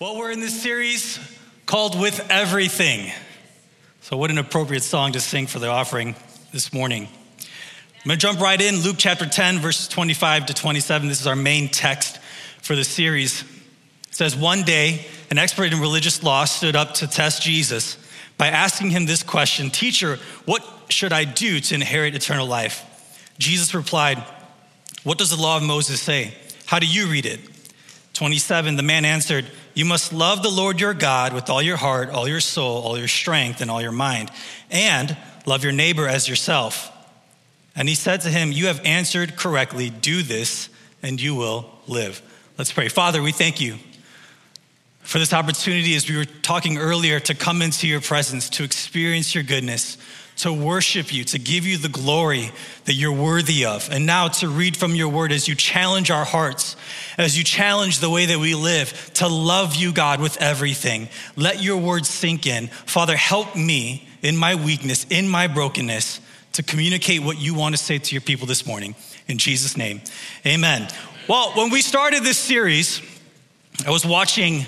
Well, we're in this series called With Everything. So, what an appropriate song to sing for the offering this morning. I'm going to jump right in. Luke chapter 10, verses 25 to 27. This is our main text for the series. It says, One day, an expert in religious law stood up to test Jesus by asking him this question Teacher, what should I do to inherit eternal life? Jesus replied, What does the law of Moses say? How do you read it? 27, the man answered, You must love the Lord your God with all your heart, all your soul, all your strength, and all your mind, and love your neighbor as yourself. And he said to him, You have answered correctly. Do this, and you will live. Let's pray. Father, we thank you for this opportunity, as we were talking earlier, to come into your presence, to experience your goodness to worship you, to give you the glory that you're worthy of. And now to read from your word as you challenge our hearts, as you challenge the way that we live, to love you, God, with everything. Let your word sink in. Father, help me in my weakness, in my brokenness, to communicate what you want to say to your people this morning. In Jesus' name, amen. Well, when we started this series, I was watching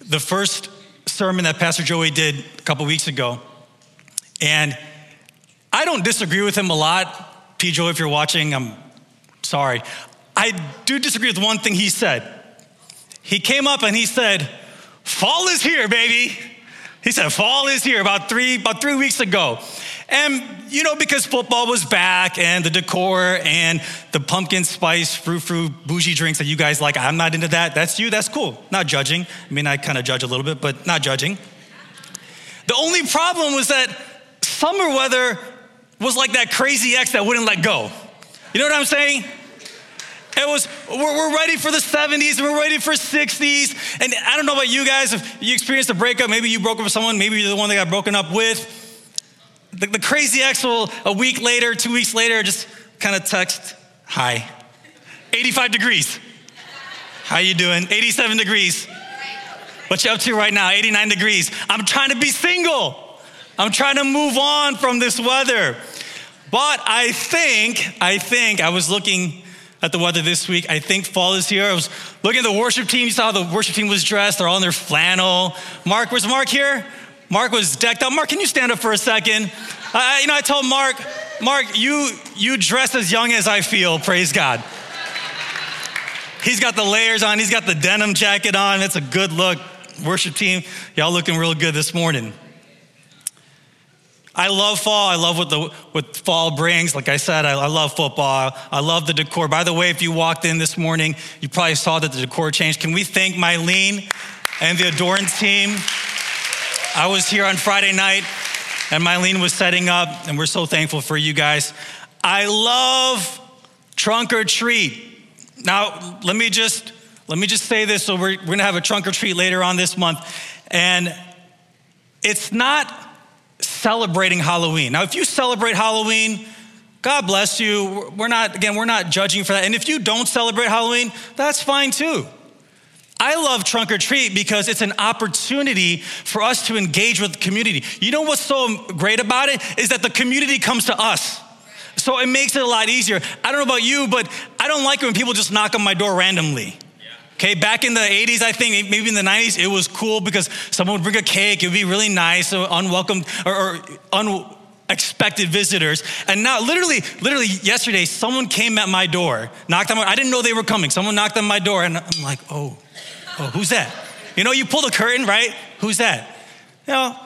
the first sermon that Pastor Joey did a couple weeks ago. And I don't disagree with him a lot. P. Joe, if you're watching, I'm sorry. I do disagree with one thing he said. He came up and he said, Fall is here, baby. He said, Fall is here about three, about three weeks ago. And, you know, because football was back and the decor and the pumpkin spice, fruit, fruit, bougie drinks that you guys like, I'm not into that. That's you, that's cool. Not judging. I mean, I kind of judge a little bit, but not judging. The only problem was that summer weather was like that crazy ex that wouldn't let go. You know what I'm saying? It was, we're, ready for the 70s and we're ready for 60s. And I don't know about you guys, if you experienced a breakup, maybe you broke up with someone, maybe you're the one that got broken up with. The, the crazy ex will, a week later, two weeks later, just kind of text, hi. 85 degrees. How you doing? 87 degrees. What you up to right now? 89 degrees. I'm trying to be single. I'm trying to move on from this weather. But I think, I think, I was looking at the weather this week. I think fall is here. I was looking at the worship team. You saw how the worship team was dressed. They're all in their flannel. Mark, was Mark here? Mark was decked out. Mark, can you stand up for a second? I, you know, I told Mark, Mark, you you dress as young as I feel. Praise God. He's got the layers on. He's got the denim jacket on. It's a good look. Worship team, y'all looking real good this morning. I love fall. I love what the what fall brings. Like I said, I, I, love football. I love the decor. By the way, if you walked in this morning, you probably saw that the decor changed. Can we thank Mylene and the Adorn team? I was here on Friday night, and Mylene was setting up, and we're so thankful for you guys. I love trunk or treat. Now, let me just let me just say this. So we're, we're gonna have a trunk or treat later on this month, and it's not celebrating Halloween. Now, if you celebrate Halloween, God bless you. We're not, again, we're not judging for that. And if you don't celebrate Halloween, that's fine too. I love trunk or treat because it's an opportunity for us to engage with the community. You know what's so great about it is that the community comes to us. So it makes it a lot easier. I don't know about you, but I don't like it when people just knock on my door randomly. Okay, back in the 80s, I think, maybe in the 90s, it was cool because someone would bring a cake. It would be really nice, so unwelcome or, or unexpected visitors. And now, literally, literally yesterday, someone came at my door, knocked on my, I didn't know they were coming. Someone knocked on my door, and I'm like, oh, oh, who's that? You know, you pull the curtain, right? Who's that? You know,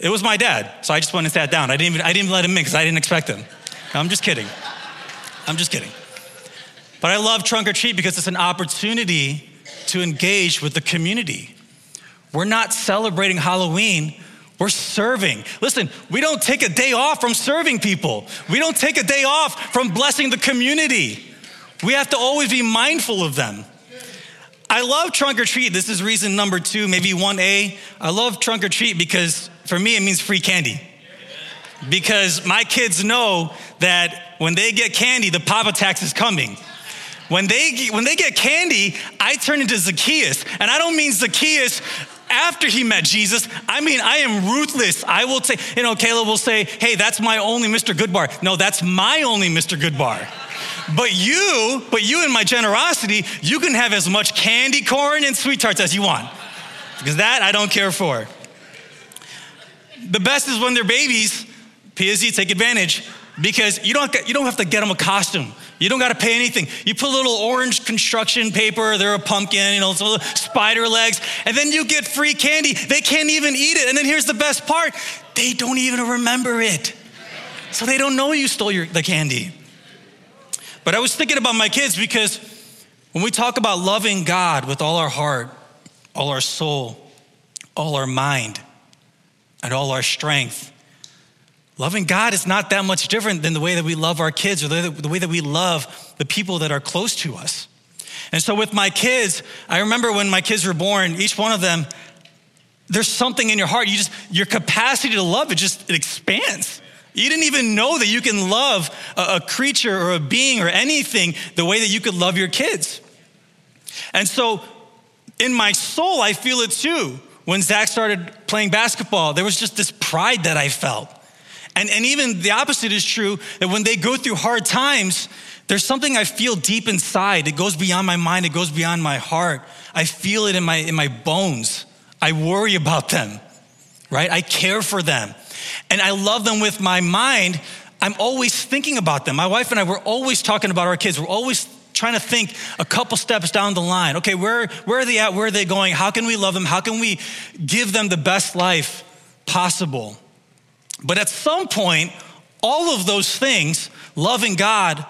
it was my dad. So I just went and sat down. I didn't even, I didn't even let him in because I didn't expect him. I'm just kidding. I'm just kidding. But I love trunk or treat because it's an opportunity to engage with the community. We're not celebrating Halloween, we're serving. Listen, we don't take a day off from serving people, we don't take a day off from blessing the community. We have to always be mindful of them. I love trunk or treat. This is reason number two, maybe 1A. I love trunk or treat because for me, it means free candy. Because my kids know that when they get candy, the Papa tax is coming. When they, when they get candy, I turn into Zacchaeus. And I don't mean Zacchaeus after he met Jesus. I mean, I am ruthless. I will say, you know, Caleb will say, hey, that's my only Mr. Goodbar. No, that's my only Mr. Goodbar. But you, but you in my generosity, you can have as much candy corn and sweet tarts as you want. because that I don't care for. The best is when they're babies, PSZ, take advantage because you don't, you don't have to get them a costume. You don't got to pay anything. You put a little orange construction paper, they're a pumpkin, you know, some spider legs, and then you get free candy. They can't even eat it. And then here's the best part they don't even remember it. So they don't know you stole your, the candy. But I was thinking about my kids because when we talk about loving God with all our heart, all our soul, all our mind, and all our strength, Loving God is not that much different than the way that we love our kids or the way that we love the people that are close to us. And so, with my kids, I remember when my kids were born, each one of them, there's something in your heart. You just, your capacity to love, it just it expands. You didn't even know that you can love a, a creature or a being or anything the way that you could love your kids. And so, in my soul, I feel it too. When Zach started playing basketball, there was just this pride that I felt. And, and even the opposite is true that when they go through hard times, there's something I feel deep inside. It goes beyond my mind, it goes beyond my heart. I feel it in my, in my bones. I worry about them, right? I care for them. And I love them with my mind. I'm always thinking about them. My wife and I, we're always talking about our kids. We're always trying to think a couple steps down the line. Okay, where, where are they at? Where are they going? How can we love them? How can we give them the best life possible? But at some point, all of those things, loving God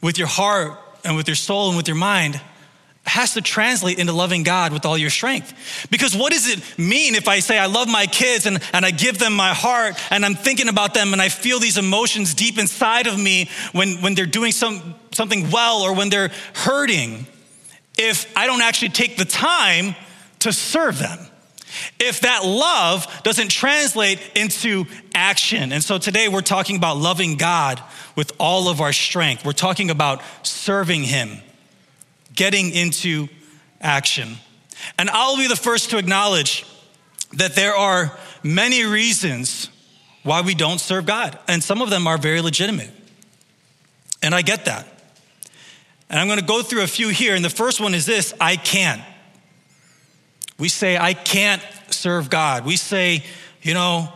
with your heart and with your soul and with your mind, has to translate into loving God with all your strength. Because what does it mean if I say I love my kids and, and I give them my heart and I'm thinking about them and I feel these emotions deep inside of me when, when they're doing some, something well or when they're hurting, if I don't actually take the time to serve them? If that love doesn't translate into action. And so today we're talking about loving God with all of our strength. We're talking about serving Him, getting into action. And I'll be the first to acknowledge that there are many reasons why we don't serve God, and some of them are very legitimate. And I get that. And I'm going to go through a few here. And the first one is this I can't. We say, I can't serve God. We say, you know,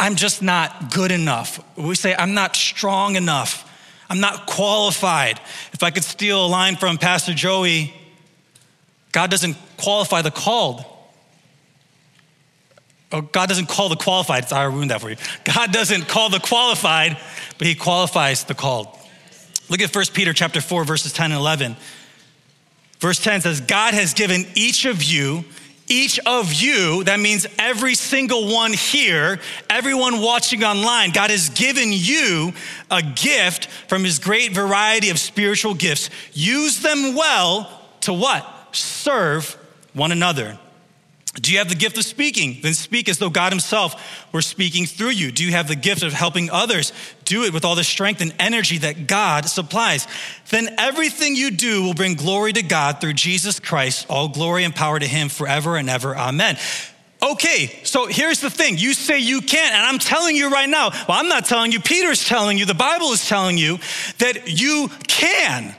I'm just not good enough. We say, I'm not strong enough. I'm not qualified. If I could steal a line from Pastor Joey, God doesn't qualify the called. Oh, God doesn't call the qualified. Sorry, I ruined that for you. God doesn't call the qualified, but He qualifies the called. Look at 1 Peter chapter 4, verses 10 and 11. Verse 10 says, God has given each of you each of you, that means every single one here, everyone watching online, God has given you a gift from his great variety of spiritual gifts. Use them well to what? Serve one another. Do you have the gift of speaking? Then speak as though God Himself were speaking through you. Do you have the gift of helping others? Do it with all the strength and energy that God supplies. Then everything you do will bring glory to God through Jesus Christ. All glory and power to Him forever and ever. Amen. Okay, so here's the thing. You say you can't, and I'm telling you right now, well, I'm not telling you, Peter's telling you, the Bible is telling you that you can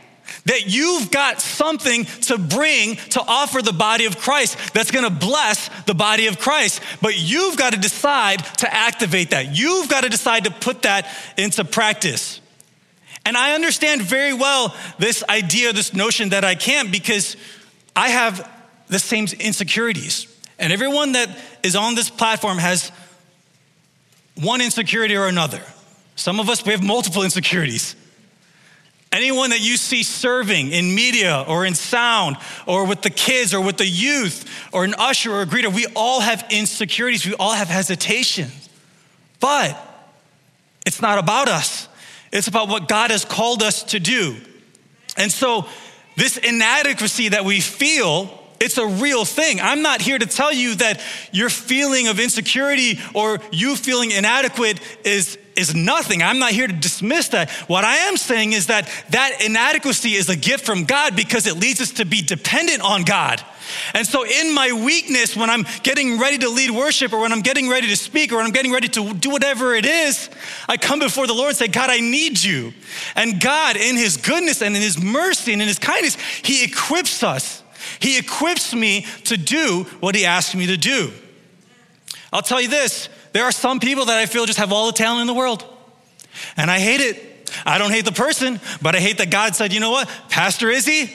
that you've got something to bring to offer the body of Christ that's gonna bless the body of Christ. But you've got to decide to activate that. You've got to decide to put that into practice. And I understand very well this idea, this notion that I can't because I have the same insecurities. And everyone that is on this platform has one insecurity or another. Some of us, we have multiple insecurities. Anyone that you see serving in media or in sound or with the kids or with the youth or an usher or a greeter, we all have insecurities. We all have hesitations. But it's not about us, it's about what God has called us to do. And so, this inadequacy that we feel it's a real thing. I'm not here to tell you that your feeling of insecurity or you feeling inadequate is, is nothing. I'm not here to dismiss that. What I am saying is that that inadequacy is a gift from God because it leads us to be dependent on God. And so, in my weakness, when I'm getting ready to lead worship or when I'm getting ready to speak or when I'm getting ready to do whatever it is, I come before the Lord and say, God, I need you. And God, in His goodness and in His mercy and in His kindness, He equips us He equips me to do what He asks me to do. I'll tell you this there are some people that I feel just have all the talent in the world, and I hate it. I don't hate the person, but I hate that God said, you know what, Pastor Izzy,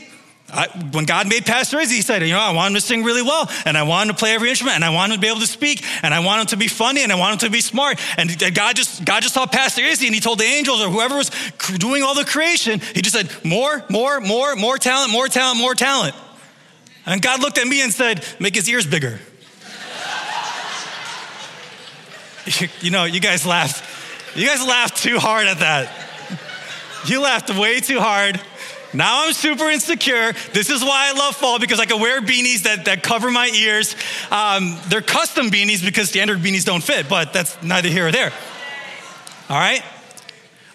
I, when God made Pastor Izzy, he said, you know, I want him to sing really well, and I want him to play every instrument, and I want him to be able to speak, and I want him to be funny, and I want him to be smart. And God just, God just saw Pastor Izzy, and he told the angels or whoever was doing all the creation, he just said, more, more, more, more talent, more talent, more talent. And God looked at me and said, make his ears bigger. You, you know, you guys laughed. You guys laughed too hard at that. You laughed way too hard. Now I'm super insecure. This is why I love fall because I can wear beanies that, that cover my ears. Um, they're custom beanies because standard beanies don't fit, but that's neither here or there. All right?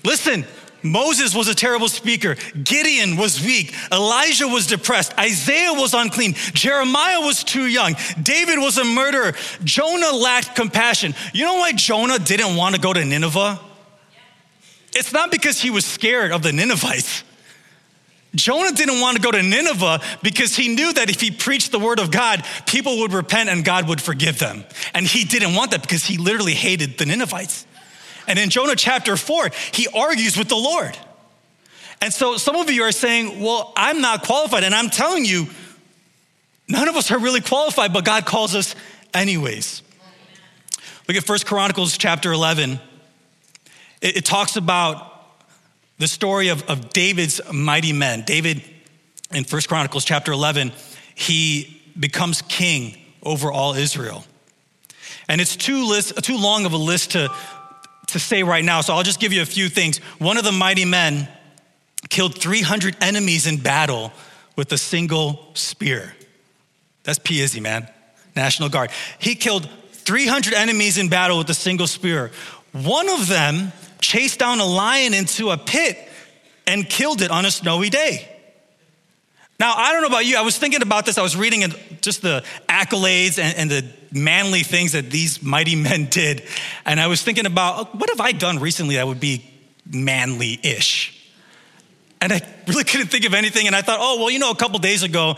Listen, Moses was a terrible speaker. Gideon was weak. Elijah was depressed. Isaiah was unclean. Jeremiah was too young. David was a murderer. Jonah lacked compassion. You know why Jonah didn't want to go to Nineveh? It's not because he was scared of the Ninevites. Jonah didn't want to go to Nineveh because he knew that if he preached the word of God, people would repent and God would forgive them. And he didn't want that because he literally hated the Ninevites. And in Jonah chapter four, he argues with the Lord. And so some of you are saying, Well, I'm not qualified. And I'm telling you, none of us are really qualified, but God calls us anyways. Look at First Chronicles chapter 11. It, it talks about the story of, of David's mighty men. David, in First Chronicles chapter 11, he becomes king over all Israel. And it's too, list, too long of a list to, to say right now, so I'll just give you a few things. One of the mighty men killed 300 enemies in battle with a single spear. That's Piazzi, man. National Guard. He killed 300 enemies in battle with a single spear. One of them chased down a lion into a pit and killed it on a snowy day. Now, I don't know about you, I was thinking about this. I was reading just the accolades and, and the manly things that these mighty men did. And I was thinking about uh, what have I done recently that would be manly ish? And I really couldn't think of anything. And I thought, oh, well, you know, a couple days ago,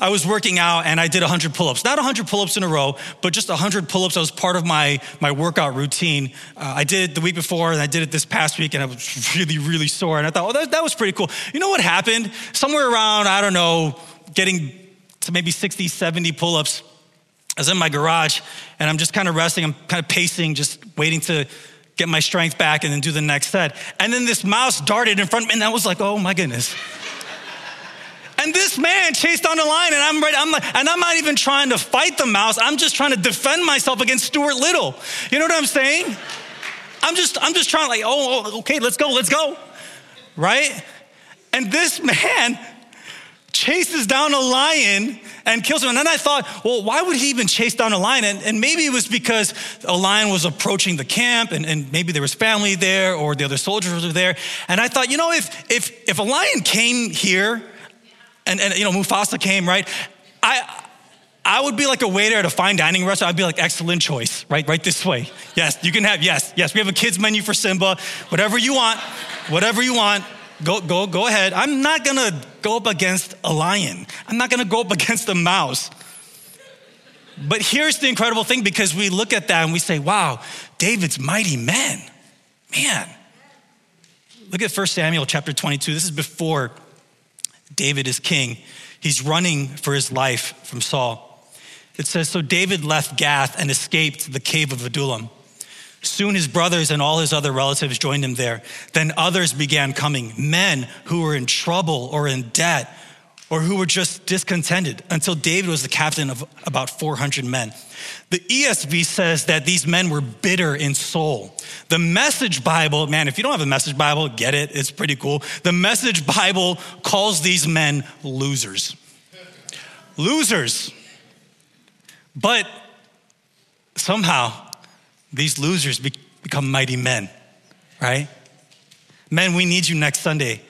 I was working out and I did 100 pull ups. Not 100 pull ups in a row, but just 100 pull ups. That was part of my, my workout routine. Uh, I did it the week before and I did it this past week and I was really, really sore. And I thought, oh, that, that was pretty cool. You know what happened? Somewhere around, I don't know, getting to maybe 60, 70 pull ups. I was in my garage and I'm just kind of resting. I'm kind of pacing, just waiting to get my strength back and then do the next set. And then this mouse darted in front of me and I was like, oh my goodness. And this man chased on the line, and I'm ready. I'm like, and I'm not even trying to fight the mouse. I'm just trying to defend myself against Stuart Little. You know what I'm saying? I'm just, I'm just trying like, oh, oh okay, let's go, let's go. Right? And this man chases down a lion and kills him. And then I thought, well, why would he even chase down a lion? And, and maybe it was because a lion was approaching the camp and, and, maybe there was family there or the other soldiers were there. And I thought, you know, if, if, if a lion came here and, and you know, Mufasa came, right? I, I would be like a waiter at a fine dining restaurant. I'd be like, excellent choice, right? Right this way. Yes, you can have, yes, yes. We have a kids menu for Simba. Whatever you want, whatever you want, go, go, go ahead. I'm not gonna go up against a lion. I'm not gonna go up against a mouse. But here's the incredible thing because we look at that and we say, wow, David's mighty men. Man. Look at 1 Samuel chapter 22. This is before David is king. He's running for his life from Saul. It says, So David left Gath and escaped the cave of Adullam. Soon his brothers and all his other relatives joined him there. Then others began coming, men who were in trouble or in debt or who were just discontented, until David was the captain of about 400 men. The ESV says that these men were bitter in soul. The Message Bible, man, if you don't have a Message Bible, get it, it's pretty cool. The Message Bible calls these men losers. Losers. But somehow, these losers become mighty men, right? Men, we need you next Sunday.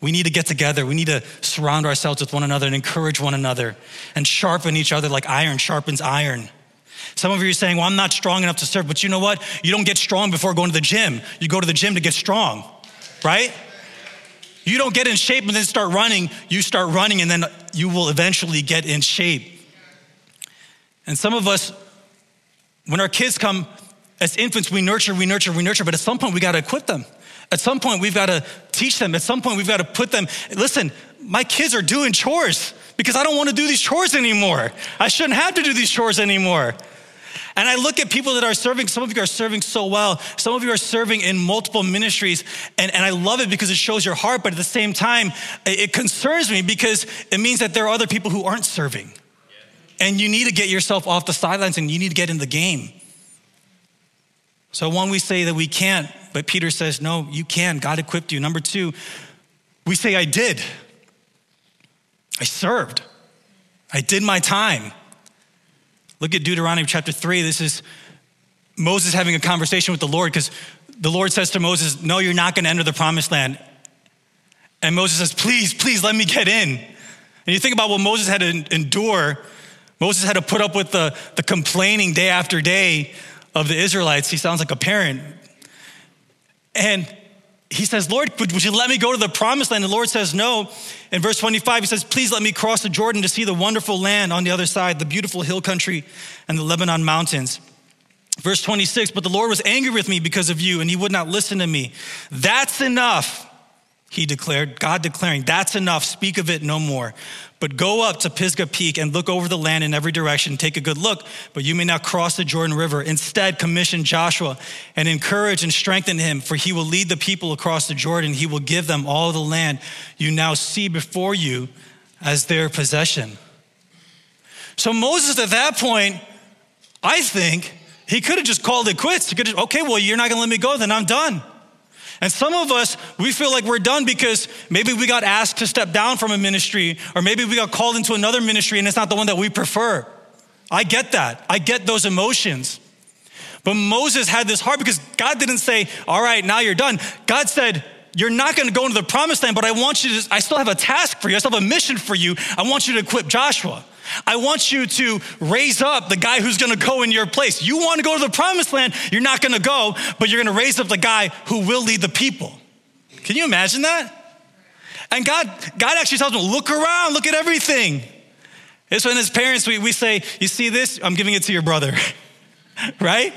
We need to get together. We need to surround ourselves with one another and encourage one another and sharpen each other like iron sharpens iron. Some of you are saying, Well, I'm not strong enough to serve, but you know what? You don't get strong before going to the gym. You go to the gym to get strong, right? You don't get in shape and then start running. You start running, and then you will eventually get in shape. And some of us, when our kids come as infants, we nurture, we nurture, we nurture, but at some point we got to equip them. At some point we've got to teach them. At some point we've got to put them, listen, my kids are doing chores because I don't want to do these chores anymore. I shouldn't have to do these chores anymore. And I look at people that are serving, some of you are serving so well, some of you are serving in multiple ministries, and, and I love it because it shows your heart, but at the same time, it concerns me because it means that there are other people who aren't serving. And you need to get yourself off the sidelines and you need to get in the game. So, one, we say that we can't, but Peter says, no, you can. God equipped you. Number two, we say, I did. I served. I did my time. Look at Deuteronomy chapter 3. This is Moses having a conversation with the Lord because the Lord says to Moses, No, you're not going to enter the promised land. And Moses says, Please, please let me get in. And you think about what Moses had to endure. Moses had to put up with the, the complaining day after day of the Israelites. He sounds like a parent. And he says, Lord, would you let me go to the promised land? The Lord says, No. In verse 25, he says, Please let me cross the Jordan to see the wonderful land on the other side, the beautiful hill country and the Lebanon mountains. Verse 26, but the Lord was angry with me because of you, and he would not listen to me. That's enough he declared, God declaring, That's enough, speak of it no more. But go up to Pisgah Peak and look over the land in every direction. Take a good look, but you may not cross the Jordan River. Instead, commission Joshua and encourage and strengthen him, for he will lead the people across the Jordan. He will give them all the land you now see before you as their possession. So, Moses at that point, I think, he could have just called it quits. He could have, okay, well, you're not gonna let me go, then I'm done. And some of us, we feel like we're done because maybe we got asked to step down from a ministry, or maybe we got called into another ministry and it's not the one that we prefer. I get that. I get those emotions. But Moses had this heart because God didn't say, All right, now you're done. God said, You're not going to go into the promised land, but I want you to, I still have a task for you. I still have a mission for you. I want you to equip Joshua. I want you to raise up the guy who's gonna go in your place. You wanna go to the promised land, you're not gonna go, but you're gonna raise up the guy who will lead the people. Can you imagine that? And God, God actually tells him, look around, look at everything. It's when as parents, we, we say, you see this? I'm giving it to your brother, right?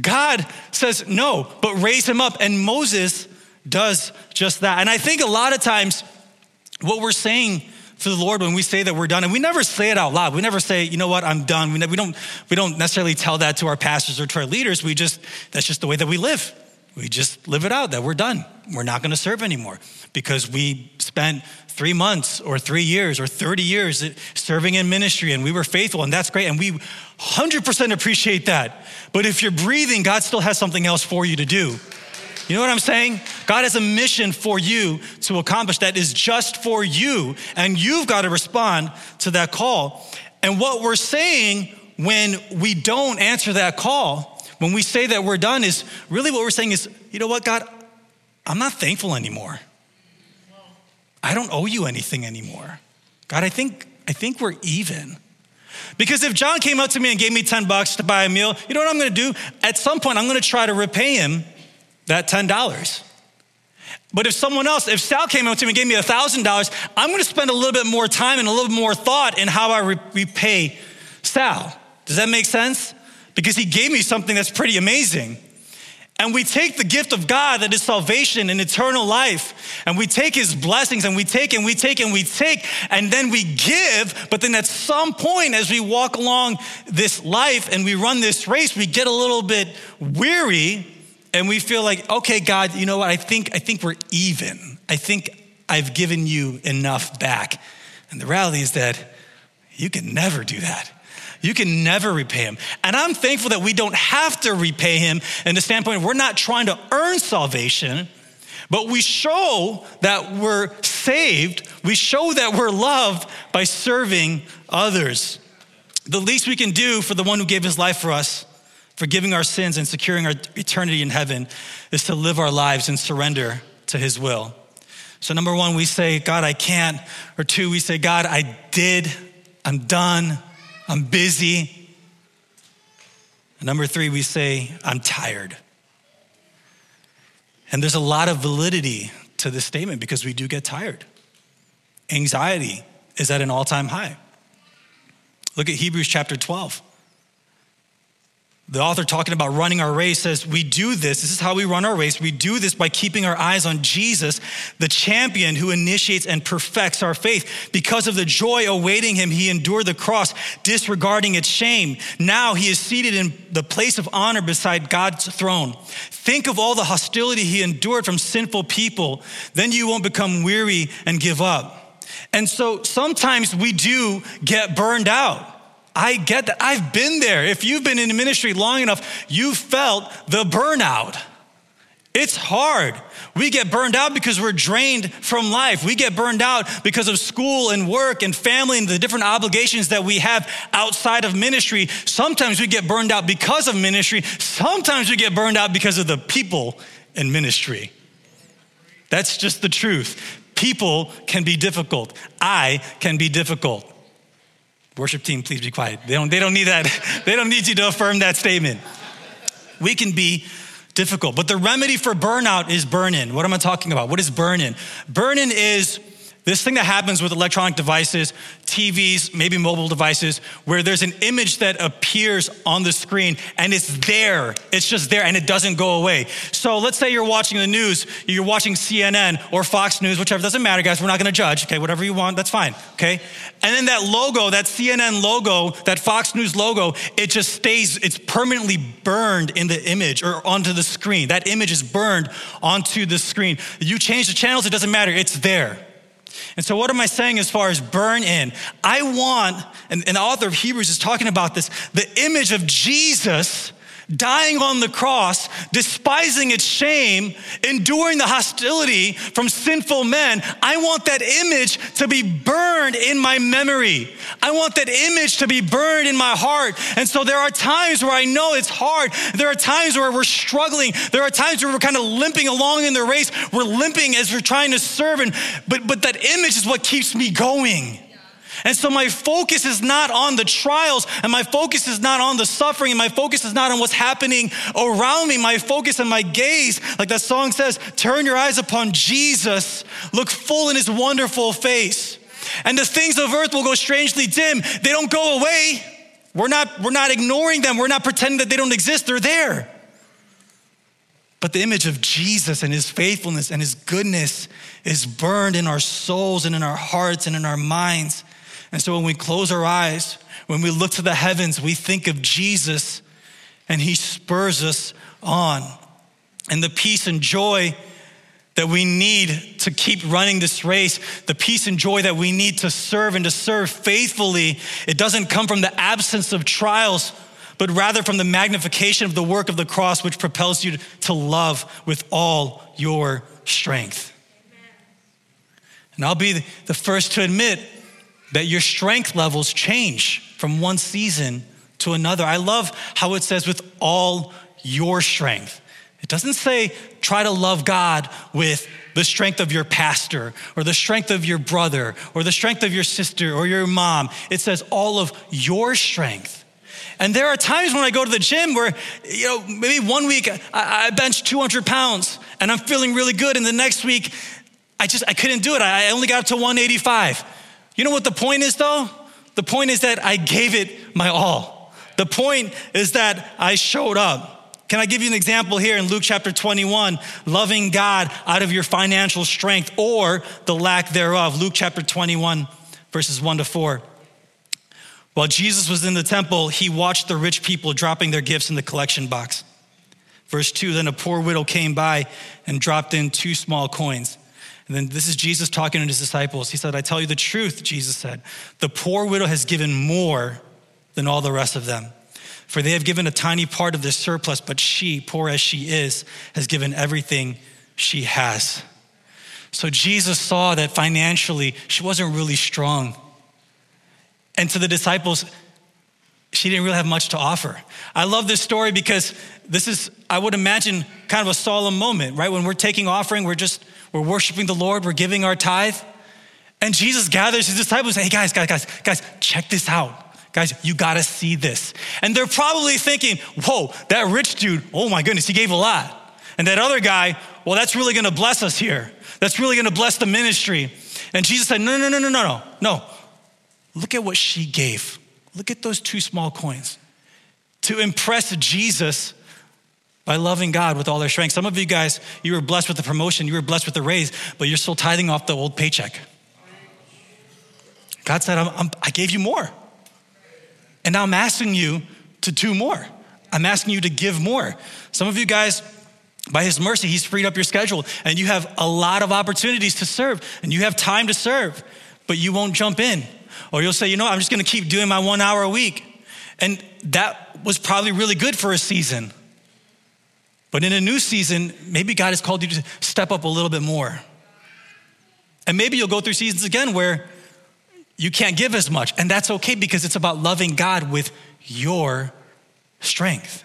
God says, no, but raise him up. And Moses does just that. And I think a lot of times what we're saying to the Lord when we say that we're done. And we never say it out loud. We never say, you know what, I'm done. We, we, don't, we don't necessarily tell that to our pastors or to our leaders. We just, that's just the way that we live. We just live it out that we're done. We're not going to serve anymore because we spent three months or three years or 30 years serving in ministry and we were faithful and that's great. And we 100% appreciate that. But if you're breathing, God still has something else for you to do. You know what I'm saying? God has a mission for you to accomplish that is just for you, and you've got to respond to that call. And what we're saying when we don't answer that call, when we say that we're done, is really what we're saying is, you know what, God, I'm not thankful anymore. I don't owe you anything anymore. God, I think, I think we're even. Because if John came up to me and gave me 10 bucks to buy a meal, you know what I'm gonna do? At some point, I'm gonna try to repay him that $10. But if someone else, if Sal came up to me and gave me $1,000, I'm gonna spend a little bit more time and a little more thought in how I repay Sal. Does that make sense? Because he gave me something that's pretty amazing. And we take the gift of God that is salvation and eternal life, and we take his blessings and we take and we take and we take, and then we give. But then at some point, as we walk along this life and we run this race, we get a little bit weary and we feel like, okay, God, you know what? I think, I think we're even. I think I've given you enough back. And the reality is that you can never do that. You can never repay him. And I'm thankful that we don't have to repay him in the standpoint we're not trying to earn salvation, but we show that we're saved. We show that we're loved by serving others. The least we can do for the one who gave his life for us forgiving our sins and securing our eternity in heaven is to live our lives in surrender to his will. So, number one, we say, God, I can't. Or two, we say, God, I did. I'm done. I'm busy. And number three, we say, I'm tired. And there's a lot of validity to this statement because we do get tired. Anxiety is at an all time high. Look at Hebrews chapter 12. The author talking about running our race says, We do this. This is how we run our race. We do this by keeping our eyes on Jesus, the champion who initiates and perfects our faith. Because of the joy awaiting him, he endured the cross, disregarding its shame. Now he is seated in the place of honor beside God's throne. Think of all the hostility he endured from sinful people. Then you won't become weary and give up. And so sometimes we do get burned out. I get that. I've been there. If you've been in ministry long enough, you've felt the burnout. It's hard. We get burned out because we're drained from life. We get burned out because of school and work and family and the different obligations that we have outside of ministry. Sometimes we get burned out because of ministry. Sometimes we get burned out because of the people in ministry. That's just the truth. People can be difficult. I can be difficult. Worship team, please be quiet. They don't, they don't need that. They don't need you to affirm that statement. We can be difficult, but the remedy for burnout is burn in. What am I talking about? What is burn in? Burn in is this thing that happens with electronic devices, TVs, maybe mobile devices, where there's an image that appears on the screen and it's there. It's just there and it doesn't go away. So let's say you're watching the news, you're watching CNN or Fox News, whichever, doesn't matter, guys. We're not gonna judge, okay? Whatever you want, that's fine, okay? And then that logo, that CNN logo, that Fox News logo, it just stays, it's permanently burned in the image or onto the screen. That image is burned onto the screen. You change the channels, it doesn't matter, it's there. And so, what am I saying as far as burn in? I want, and, and the author of Hebrews is talking about this, the image of Jesus dying on the cross, despising its shame, enduring the hostility from sinful men. I want that image to be burned in my memory. I want that image to be burned in my heart. And so there are times where I know it's hard. There are times where we're struggling. There are times where we're kind of limping along in the race. We're limping as we're trying to serve. And, but, but that image is what keeps me going. And so my focus is not on the trials, and my focus is not on the suffering, and my focus is not on what's happening around me. My focus and my gaze, like that song says, turn your eyes upon Jesus, look full in his wonderful face. And the things of earth will go strangely dim. They don't go away. We're not, we're not ignoring them. We're not pretending that they don't exist. They're there. But the image of Jesus and his faithfulness and his goodness is burned in our souls and in our hearts and in our minds. And so when we close our eyes, when we look to the heavens, we think of Jesus and he spurs us on. And the peace and joy that we need to keep running this race, the peace and joy that we need to serve and to serve faithfully, it doesn't come from the absence of trials, but rather from the magnification of the work of the cross, which propels you to love with all your strength. And I'll be the first to admit that your strength levels change from one season to another. I love how it says, with all your strength. It doesn't say try to love God with the strength of your pastor or the strength of your brother or the strength of your sister or your mom. It says all of your strength. And there are times when I go to the gym where, you know, maybe one week I, I bench 200 pounds and I'm feeling really good. And the next week, I just, I couldn't do it. I only got up to 185. You know what the point is, though? The point is that I gave it my all. The point is that I showed up. Can I give you an example here in Luke chapter 21? Loving God out of your financial strength or the lack thereof. Luke chapter 21, verses 1 to 4. While Jesus was in the temple, he watched the rich people dropping their gifts in the collection box. Verse 2 Then a poor widow came by and dropped in two small coins. And then this is Jesus talking to his disciples. He said, I tell you the truth, Jesus said. The poor widow has given more than all the rest of them. For they have given a tiny part of their surplus, but she, poor as she is, has given everything she has. So Jesus saw that financially she wasn't really strong. And to the disciples, she didn't really have much to offer. I love this story because this is, I would imagine, kind of a solemn moment, right? When we're taking offering, we're just we're worshiping the Lord, we're giving our tithe. And Jesus gathers his disciples, hey guys, guys, guys, guys, check this out. Guys, you gotta see this. And they're probably thinking, whoa, that rich dude, oh my goodness, he gave a lot. And that other guy, well, that's really gonna bless us here. That's really gonna bless the ministry. And Jesus said, no, no, no, no, no, no, no. look at what she gave. Look at those two small coins to impress Jesus by loving God with all their strength. Some of you guys, you were blessed with the promotion, you were blessed with the raise, but you're still tithing off the old paycheck. God said, I'm, I'm, i gave you more. And now I'm asking you to do more. I'm asking you to give more. Some of you guys, by His mercy, He's freed up your schedule and you have a lot of opportunities to serve and you have time to serve, but you won't jump in. Or you'll say, you know, I'm just gonna keep doing my one hour a week. And that was probably really good for a season. But in a new season, maybe God has called you to step up a little bit more. And maybe you'll go through seasons again where you can't give as much. And that's okay because it's about loving God with your strength.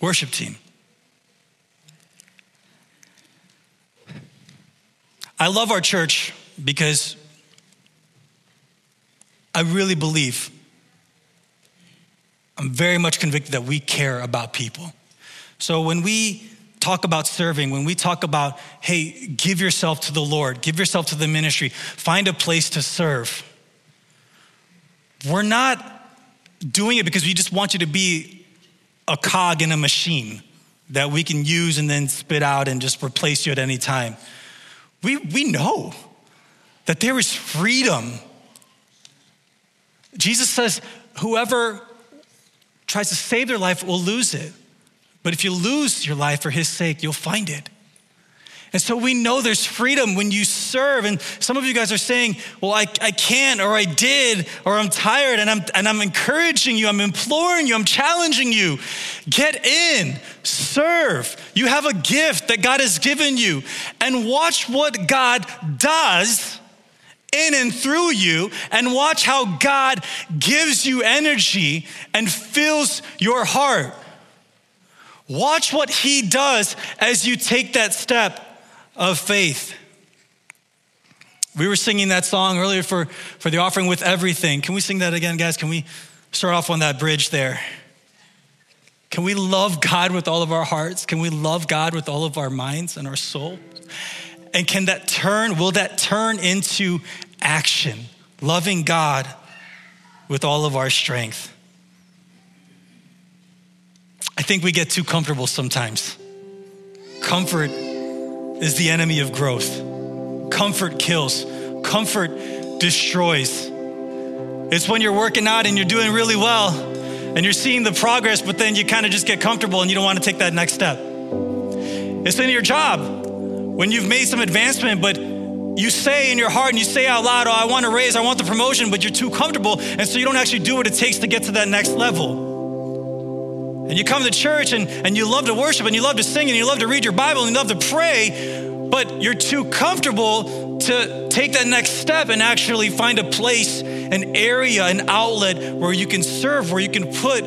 Worship team. I love our church because I really believe, I'm very much convicted that we care about people. So when we talk about serving, when we talk about, hey, give yourself to the Lord, give yourself to the ministry, find a place to serve, we're not doing it because we just want you to be a cog in a machine that we can use and then spit out and just replace you at any time. We, we know that there is freedom. Jesus says, whoever tries to save their life will lose it. But if you lose your life for his sake, you'll find it. And so we know there's freedom when you serve. And some of you guys are saying, well, I, I can't, or I did, or I'm tired. And I'm, and I'm encouraging you, I'm imploring you, I'm challenging you. Get in, serve. You have a gift that God has given you. And watch what God does in and through you, and watch how God gives you energy and fills your heart. Watch what He does as you take that step of faith. We were singing that song earlier for, for the offering with everything. Can we sing that again, guys? Can we start off on that bridge there? Can we love God with all of our hearts? Can we love God with all of our minds and our soul? And can that turn, will that turn into action? Loving God with all of our strength. I think we get too comfortable sometimes. Comfort is the enemy of growth. Comfort kills, comfort destroys. It's when you're working out and you're doing really well and you're seeing the progress, but then you kind of just get comfortable and you don't want to take that next step. It's in your job when you've made some advancement, but you say in your heart and you say out loud, Oh, I want to raise, I want the promotion, but you're too comfortable. And so you don't actually do what it takes to get to that next level. And you come to church and, and you love to worship and you love to sing and you love to read your Bible and you love to pray, but you're too comfortable to take that next step and actually find a place, an area, an outlet where you can serve, where you can put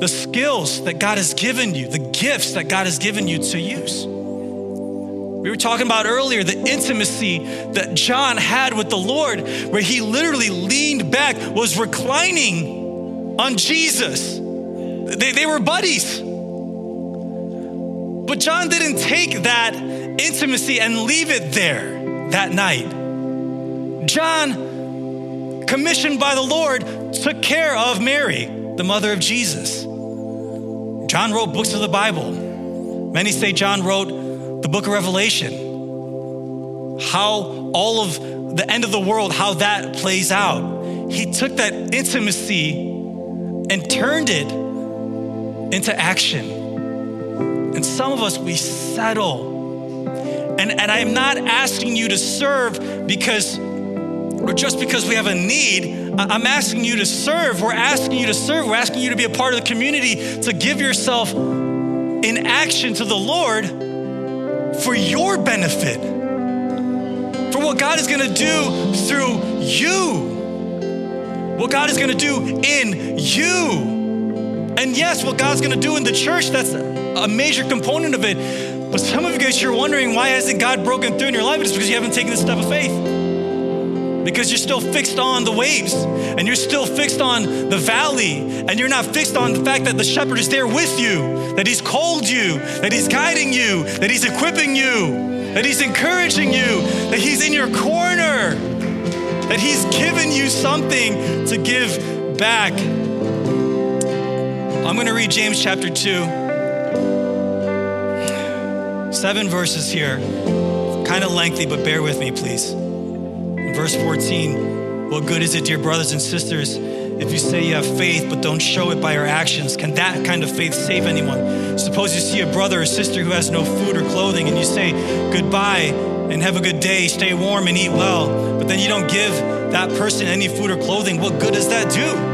the skills that God has given you, the gifts that God has given you to use. We were talking about earlier the intimacy that John had with the Lord, where he literally leaned back, was reclining on Jesus they, they were buddies. But John didn't take that intimacy and leave it there that night. John, commissioned by the Lord, took care of Mary, the mother of Jesus. John wrote books of the Bible. Many say John wrote the book of Revelation. How all of the end of the world, how that plays out. He took that intimacy and turned it into action. And some of us, we settle. And, and I'm not asking you to serve because, or just because we have a need. I'm asking you to serve. We're asking you to serve. We're asking you to be a part of the community, to give yourself in action to the Lord for your benefit, for what God is gonna do through you, what God is gonna do in you. And yes, what God's gonna do in the church, that's a major component of it. But some of you guys, you're wondering why hasn't God broken through in your life? It's because you haven't taken the step of faith. Because you're still fixed on the waves and you're still fixed on the valley and you're not fixed on the fact that the shepherd is there with you, that he's called you, that he's guiding you, that he's equipping you, that he's encouraging you, that he's in your corner, that He's given you something to give back. I'm going to read James chapter 2. Seven verses here, kind of lengthy, but bear with me, please. verse 14 What good is it, dear brothers and sisters, if you say you have faith but don't show it by your actions? Can that kind of faith save anyone? Suppose you see a brother or sister who has no food or clothing and you say goodbye and have a good day, stay warm and eat well, but then you don't give that person any food or clothing. What good does that do?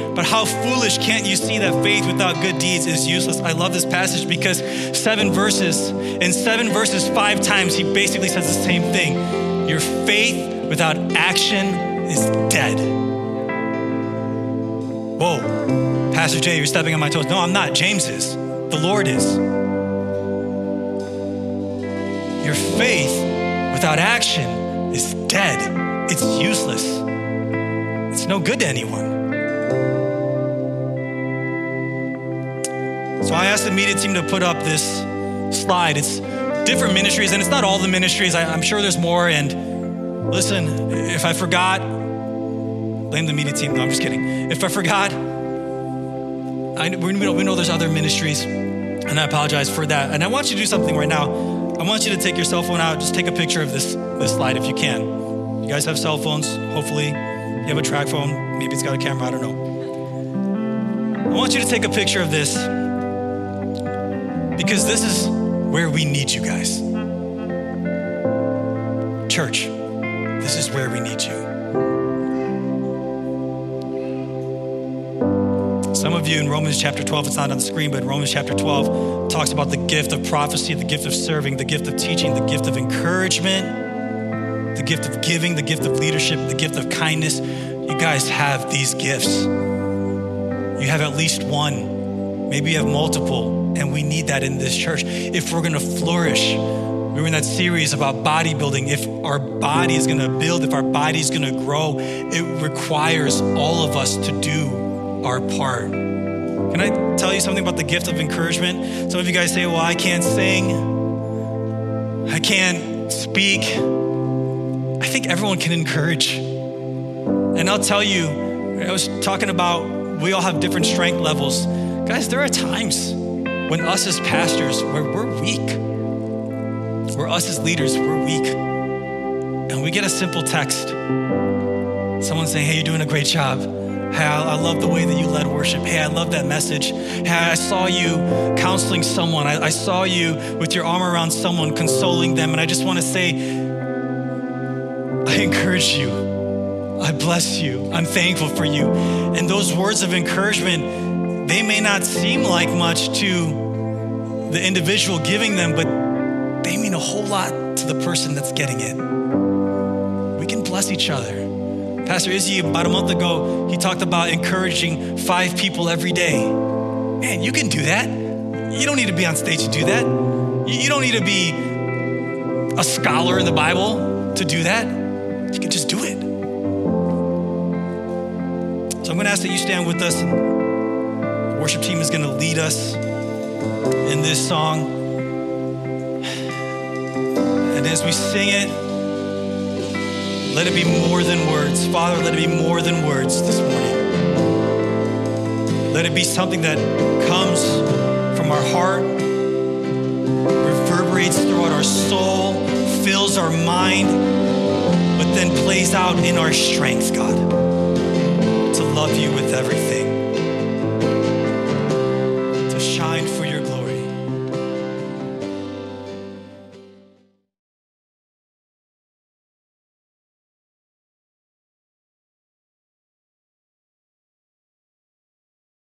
But how foolish can't you see that faith without good deeds is useless? I love this passage because seven verses, in seven verses, five times, he basically says the same thing. Your faith without action is dead. Whoa, Pastor Jay, you're stepping on my toes. No, I'm not. James is. The Lord is. Your faith without action is dead. It's useless. It's no good to anyone. So I asked the media team to put up this slide. It's different ministries, and it's not all the ministries. I, am sure there's more. And Listen, if I forgot, blame the media team. No, I'm just kidding. If I forgot, I, we, know, we know there's other ministries, and I apologize for that. And I want you to do something right now. I want you to take your cell phone out, just take a picture of this, this slide if you can. You guys have cell phones, hopefully. You have a track phone, maybe it's got a camera, I don't know. I want you to take a picture of this because this is where we need you guys. Church. This is where we need you. Some of you in Romans chapter 12, it's not on the screen, but Romans chapter 12 talks about the gift of prophecy, the gift of serving, the gift of teaching, the gift of encouragement, the gift of giving, the gift of leadership, the gift of kindness. You guys have these gifts. You have at least one, maybe you have multiple, and we need that in this church. If we're gonna flourish, we were in that series about bodybuilding. If our body is gonna build, if our body is gonna grow, it requires all of us to do our part. Can I tell you something about the gift of encouragement? Some of you guys say, well, I can't sing, I can't speak. I think everyone can encourage. And I'll tell you, I was talking about we all have different strength levels. Guys, there are times when us as pastors, where we're weak where us as leaders, we're weak. And we get a simple text. Someone saying, Hey, you're doing a great job. Hey, I, love the way that you led worship. Hey, I love that message. Hey, I saw you counseling someone. I, I saw you with your arm around someone, consoling them. And I just want to say, I encourage you. I bless you. I'm thankful for you. And those words of encouragement, they may not seem like much to the individual giving them, but they mean a whole lot to the person that's getting it. We can bless each other. Pastor Izzy, about a month ago, he talked about encouraging five people every day. Man, you can do that. You don't need to be on stage to do that. You don't need to be a scholar in the Bible to do that. You can just do it. So I'm going to ask that you stand with us. Worship team is going to lead us in this song. And as we sing it, let it be more than words. Father, let it be more than words this morning. Let it be something that comes from our heart, reverberates throughout our soul, fills our mind, but then plays out in our strength, God, to love you with everything.